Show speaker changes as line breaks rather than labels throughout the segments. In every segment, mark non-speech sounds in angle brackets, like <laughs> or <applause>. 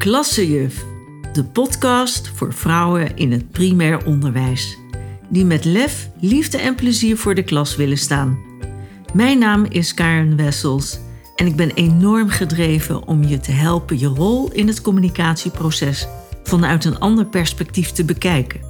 Klassejuf, de podcast voor vrouwen in het primair onderwijs. Die met lef, liefde en plezier voor de klas willen staan. Mijn naam is Karen Wessels en ik ben enorm gedreven om je te helpen je rol in het communicatieproces vanuit een ander perspectief te bekijken.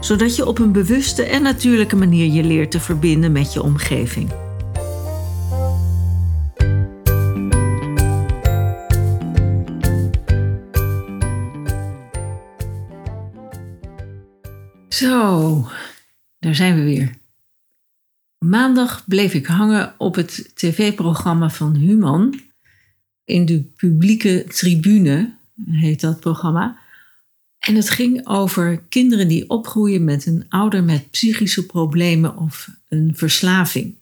Zodat je op een bewuste en natuurlijke manier je leert te verbinden met je omgeving. Zo, daar zijn we weer. Maandag bleef ik hangen op het tv-programma van Human. In de publieke tribune heet dat programma. En het ging over kinderen die opgroeien met een ouder met psychische problemen of een verslaving.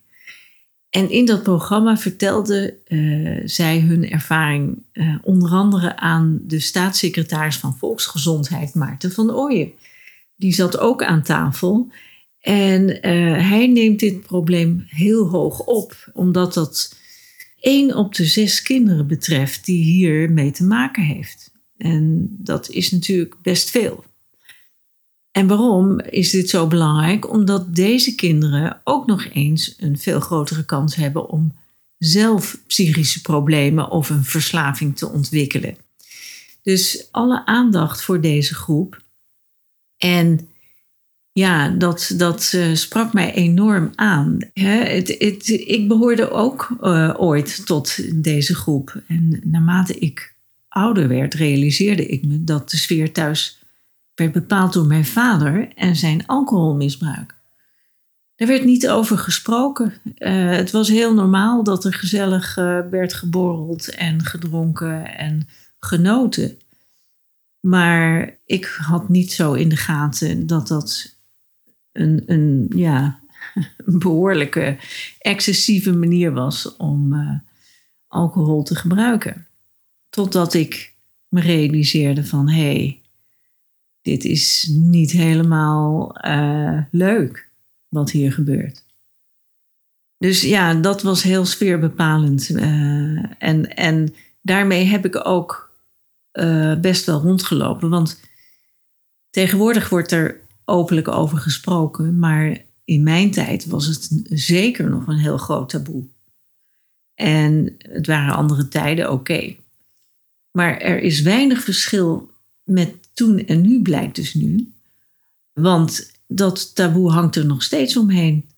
En in dat programma vertelde uh, zij hun ervaring uh, onder andere aan de staatssecretaris van Volksgezondheid, Maarten van Ooyen die zat ook aan tafel. En eh, hij neemt dit probleem heel hoog op, omdat dat één op de zes kinderen betreft die hiermee te maken heeft. En dat is natuurlijk best veel. En waarom is dit zo belangrijk? Omdat deze kinderen ook nog eens een veel grotere kans hebben om zelf psychische problemen of een verslaving te ontwikkelen. Dus alle aandacht voor deze groep en ja, dat, dat uh, sprak mij enorm aan. het, het, ik behoorde ook uh, ooit tot deze groep. En naarmate ik ouder werd, realiseerde ik me dat de sfeer thuis werd bepaald door mijn vader en zijn alcoholmisbruik. Er werd niet over gesproken. Uh, het was heel normaal dat er gezellig werd geborreld en gedronken en genoten. Maar ik had niet zo in de gaten dat dat een, een, ja, <laughs> behoorlijke excessieve manier was om uh, alcohol te gebruiken. Totdat ik me realiseerde van hé, hey, dit is niet helemaal uh, leuk wat hier gebeurt. Dus ja, dat was heel sfeerbepalend. Uh, en, en daarmee heb ik ook uh, best wel rondgelopen. Want tegenwoordig wordt er openlijk over gesproken, maar in mijn tijd was het zeker nog een heel groot taboe. En het waren andere tijden, oké. Maar er is weinig verschil met toen en nu, blijkt dus nu. Want dat taboe hangt er nog steeds omheen.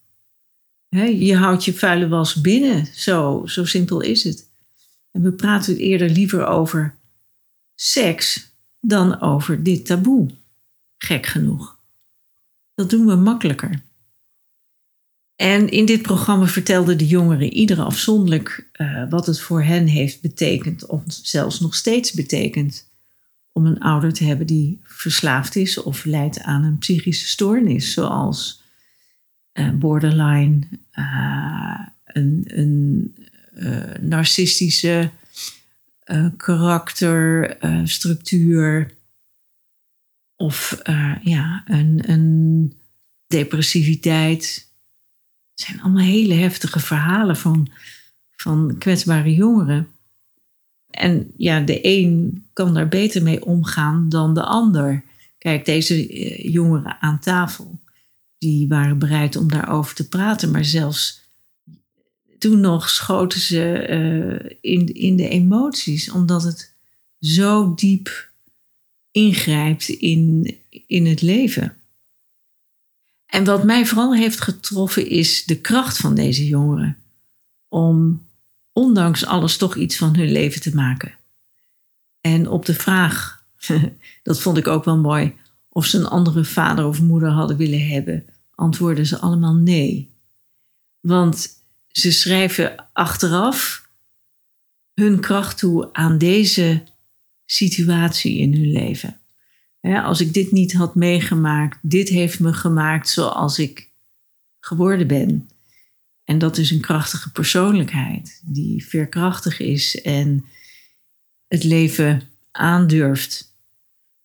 je houdt je vuile was binnen, zo, zo simpel is het. En we praten eerder liever over seks dan over dit taboe. Gek genoeg. Dat doen we makkelijker. En in dit programma vertelden de jongeren ieder afzonderlijk uh, wat het voor hen heeft betekend, of zelfs nog steeds betekent, om een ouder te hebben die verslaafd is of leidt aan een psychische stoornis, zoals uh, borderline, uh, een, een narcistische uh, karakter, uh, structuur of uh, ja, een, een depressiviteit. Het zijn allemaal hele heftige verhalen van, van kwetsbare jongeren. En ja, de een kan daar beter mee omgaan dan de ander. Kijk, deze jongeren aan tafel, die waren bereid om daarover te praten, maar zelfs toen nog schoten ze uh, in, in de emoties, omdat het zo diep ingrijpt in, in het leven. En wat mij vooral heeft getroffen is de kracht van deze jongeren om ondanks alles toch iets van hun leven te maken. En op de vraag, <laughs> dat vond ik ook wel mooi, of ze een andere vader of moeder hadden willen hebben, antwoordden ze allemaal nee. Want ze schrijven achteraf hun kracht toe aan deze situatie in hun leven. als ik dit niet had meegemaakt, dit heeft me gemaakt zoals ik geworden ben. En dat is een krachtige persoonlijkheid die veerkrachtig is en het leven aandurft.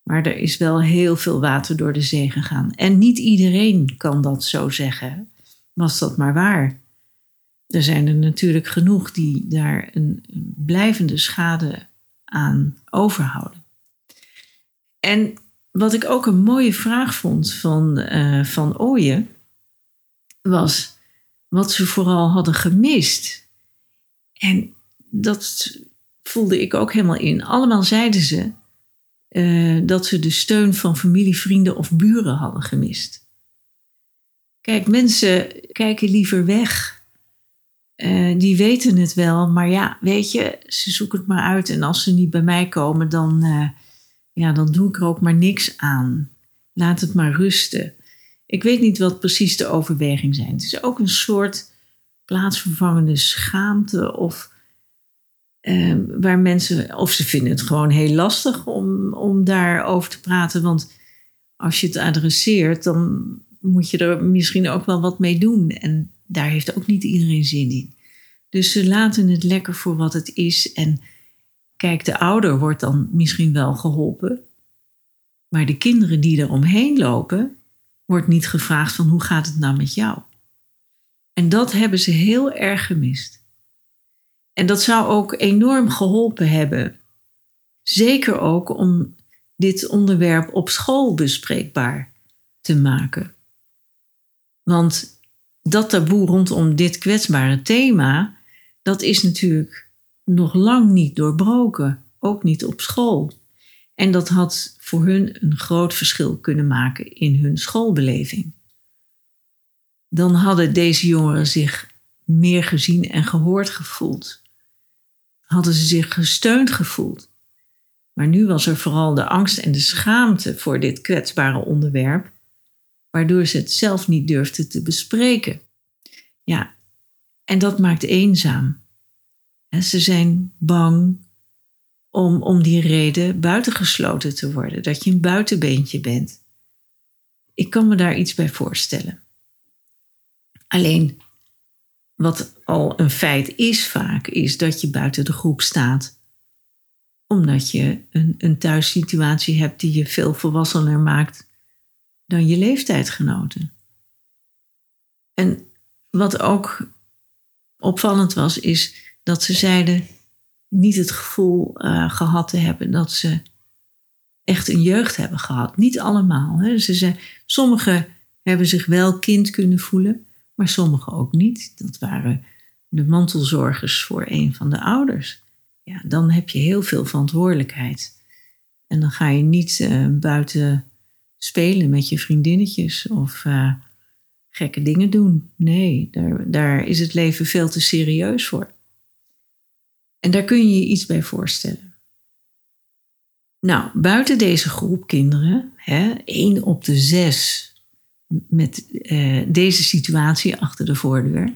Maar er is wel heel veel water door de zee gegaan. En niet iedereen kan dat zo zeggen. Was dat maar waar er zijn er natuurlijk genoeg die daar een blijvende schade aan overhouden. En wat ik ook een mooie vraag vond van, uh, van Ooyen, was wat ze vooral hadden gemist. En dat voelde ik ook helemaal in. Allemaal zeiden ze uh, dat ze de steun van familie, vrienden of buren hadden gemist. Kijk, mensen kijken liever weg. Uh, die weten het wel, maar ja, weet je, ze zoeken het maar uit. En als ze niet bij mij komen, dan, uh, ja, dan doe ik er ook maar niks aan. Laat het maar rusten. Ik weet niet wat precies de overweging zijn. Het is ook een soort plaatsvervangende schaamte of uh, waar mensen, of ze vinden het gewoon heel lastig om, om daarover te praten. Want als je het adresseert, dan moet je er misschien ook wel wat mee doen. En daar heeft ook niet iedereen zin in. Dus ze laten het lekker voor wat het is. En kijk, de ouder wordt dan misschien wel geholpen. Maar de kinderen die er omheen lopen, wordt niet gevraagd van hoe gaat het nou met jou? En dat hebben ze heel erg gemist. En dat zou ook enorm geholpen hebben. Zeker ook om dit onderwerp op school bespreekbaar te maken. Want dat taboe rondom dit kwetsbare thema, dat is natuurlijk nog lang niet doorbroken, ook niet op school. En dat had voor hun een groot verschil kunnen maken in hun schoolbeleving. Dan hadden deze jongeren zich meer gezien en gehoord gevoeld. Hadden ze zich gesteund gevoeld. Maar nu was er vooral de angst en de schaamte voor dit kwetsbare onderwerp waardoor ze het zelf niet durfden te bespreken. Ja, en dat maakt eenzaam. ze zijn bang om om die reden buitengesloten te worden, dat je een buitenbeentje bent. Ik kan me daar iets bij voorstellen. Alleen, wat al een feit is vaak, is dat je buiten de groep staat, omdat je een, een thuissituatie hebt die je veel volwassener maakt dan je leeftijdgenoten. En wat ook opvallend was, is dat ze zeiden niet het gevoel uh, gehad te hebben dat ze echt een jeugd hebben gehad. Niet allemaal. Hè. Ze zei, sommigen hebben zich wel kind kunnen voelen, maar sommigen ook niet. Dat waren de mantelzorgers voor een van de ouders. Ja, dan heb je heel veel verantwoordelijkheid. En dan ga je niet uh, buiten spelen met je vriendinnetjes of uh, gekke dingen doen. Nee, daar, daar is het leven veel te serieus voor. En daar kun je je iets bij voorstellen. Nou, buiten deze groep kinderen, hè, één op de zes met uh, deze situatie achter de voordeur,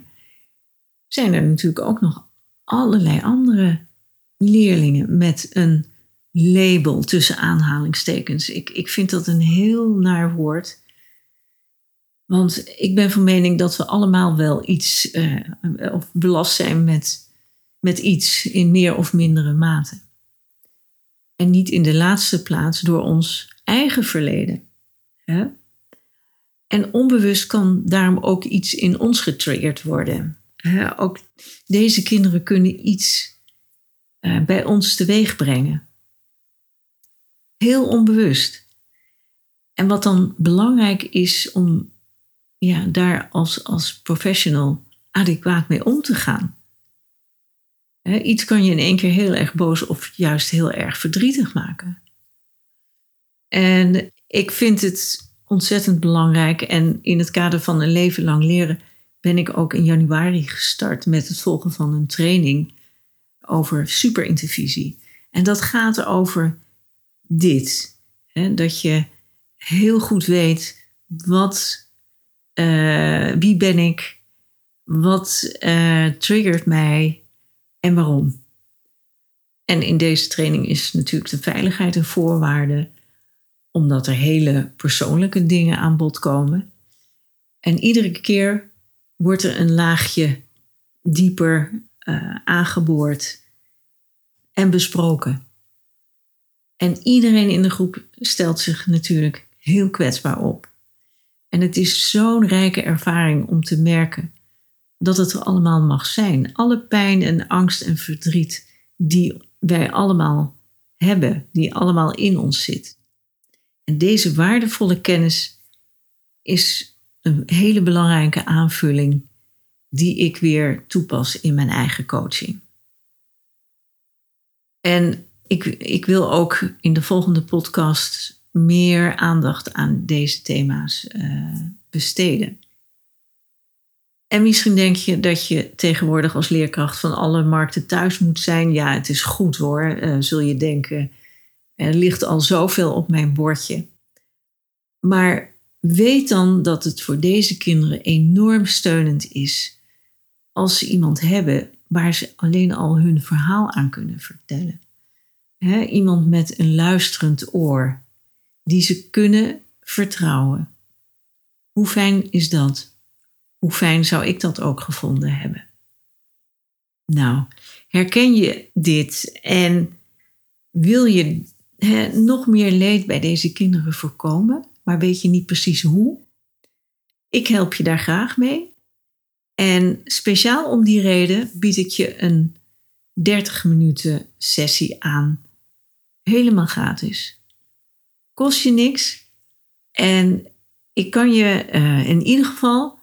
zijn er natuurlijk ook nog allerlei andere leerlingen met een label tussen aanhalingstekens. Ik, ik vind dat een heel naar woord. Want ik ben van mening dat we allemaal wel iets uh, of belast zijn met, met iets in meer of mindere mate. En niet in de laatste plaats door ons eigen verleden. Hè? En onbewust kan daarom ook iets in ons getriggerd worden. Hè? Ook deze kinderen kunnen iets uh, bij ons teweeg brengen heel onbewust. En wat dan belangrijk is om ja, daar als, als professional adequaat mee om te gaan. iets kan je in één keer heel erg boos of juist heel erg verdrietig maken. En ik vind het ontzettend belangrijk. En in het kader van een leven lang leren ben ik ook in januari gestart met het volgen van een training over superintervisie. En dat gaat over dit. Hè? Dat je heel goed weet wat, uh, wie ben ik, wat uh, triggert mij en waarom. En in deze training is natuurlijk de veiligheid een voorwaarde, omdat er hele persoonlijke dingen aan bod komen. En iedere keer wordt er een laagje dieper uh, aangeboord en besproken. En iedereen in de groep stelt zich natuurlijk heel kwetsbaar op. En het is zo'n rijke ervaring om te merken dat het er allemaal mag zijn. Alle pijn en angst en verdriet die wij allemaal hebben, die allemaal in ons zit. En deze waardevolle kennis is een hele belangrijke aanvulling die ik weer toepas in mijn eigen coaching. En ik, ik wil ook in de volgende podcast meer aandacht aan deze thema's uh, besteden. En misschien denk je dat je tegenwoordig als leerkracht van alle markten thuis moet zijn. Ja, het is goed hoor, uh, zul je denken. Er ligt al zoveel op mijn bordje. Maar weet dan dat het voor deze kinderen enorm steunend is als ze iemand hebben waar ze alleen al hun verhaal aan kunnen vertellen. Iemand met een luisterend oor, die ze kunnen vertrouwen. Hoe fijn is dat? Hoe fijn zou ik dat ook gevonden hebben? Nou, herken je dit en wil je nog meer leed bij deze kinderen voorkomen, maar weet je niet precies hoe? Ik help je daar graag mee. En speciaal om die reden bied ik je een 30 minuten sessie aan. Helemaal gratis. Kost je niks. En ik kan je uh, in ieder geval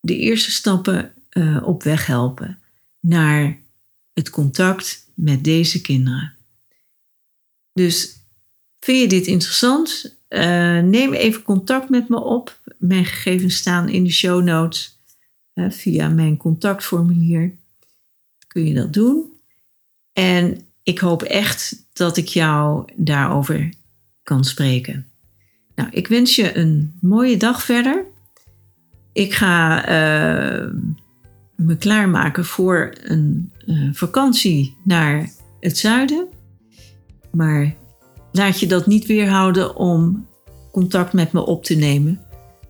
de eerste stappen uh, op weg helpen naar het contact met deze kinderen. Dus vind je dit interessant? Uh, neem even contact met me op. Mijn gegevens staan in de show notes via mijn contactformulier kun je dat doen. En ik hoop echt dat ik jou daarover kan spreken. Nou, ik wens je een mooie dag verder. Ik ga uh, me klaarmaken voor een uh, vakantie naar het zuiden. Maar laat je dat niet weerhouden om contact met me op te nemen.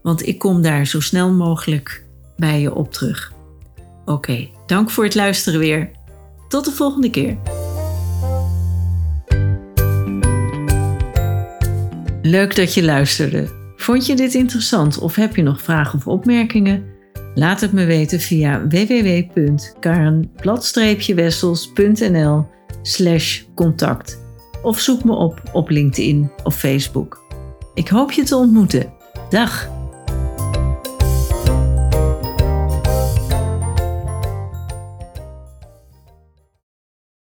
Want ik kom daar zo snel mogelijk bij je op terug. Oké, dank voor het luisteren weer. Tot de volgende keer. Leuk dat je luisterde. Vond je dit interessant of heb je nog vragen of opmerkingen? Laat het me weten via www.karenblad-wessels.nl slash contact of zoek me op op LinkedIn of Facebook. Ik hoop je te ontmoeten. Dag!